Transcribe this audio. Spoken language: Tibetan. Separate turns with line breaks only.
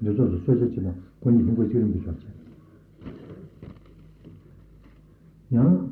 늦어서 쇠졌지만 본인 힘고 지금 비쳤지. 야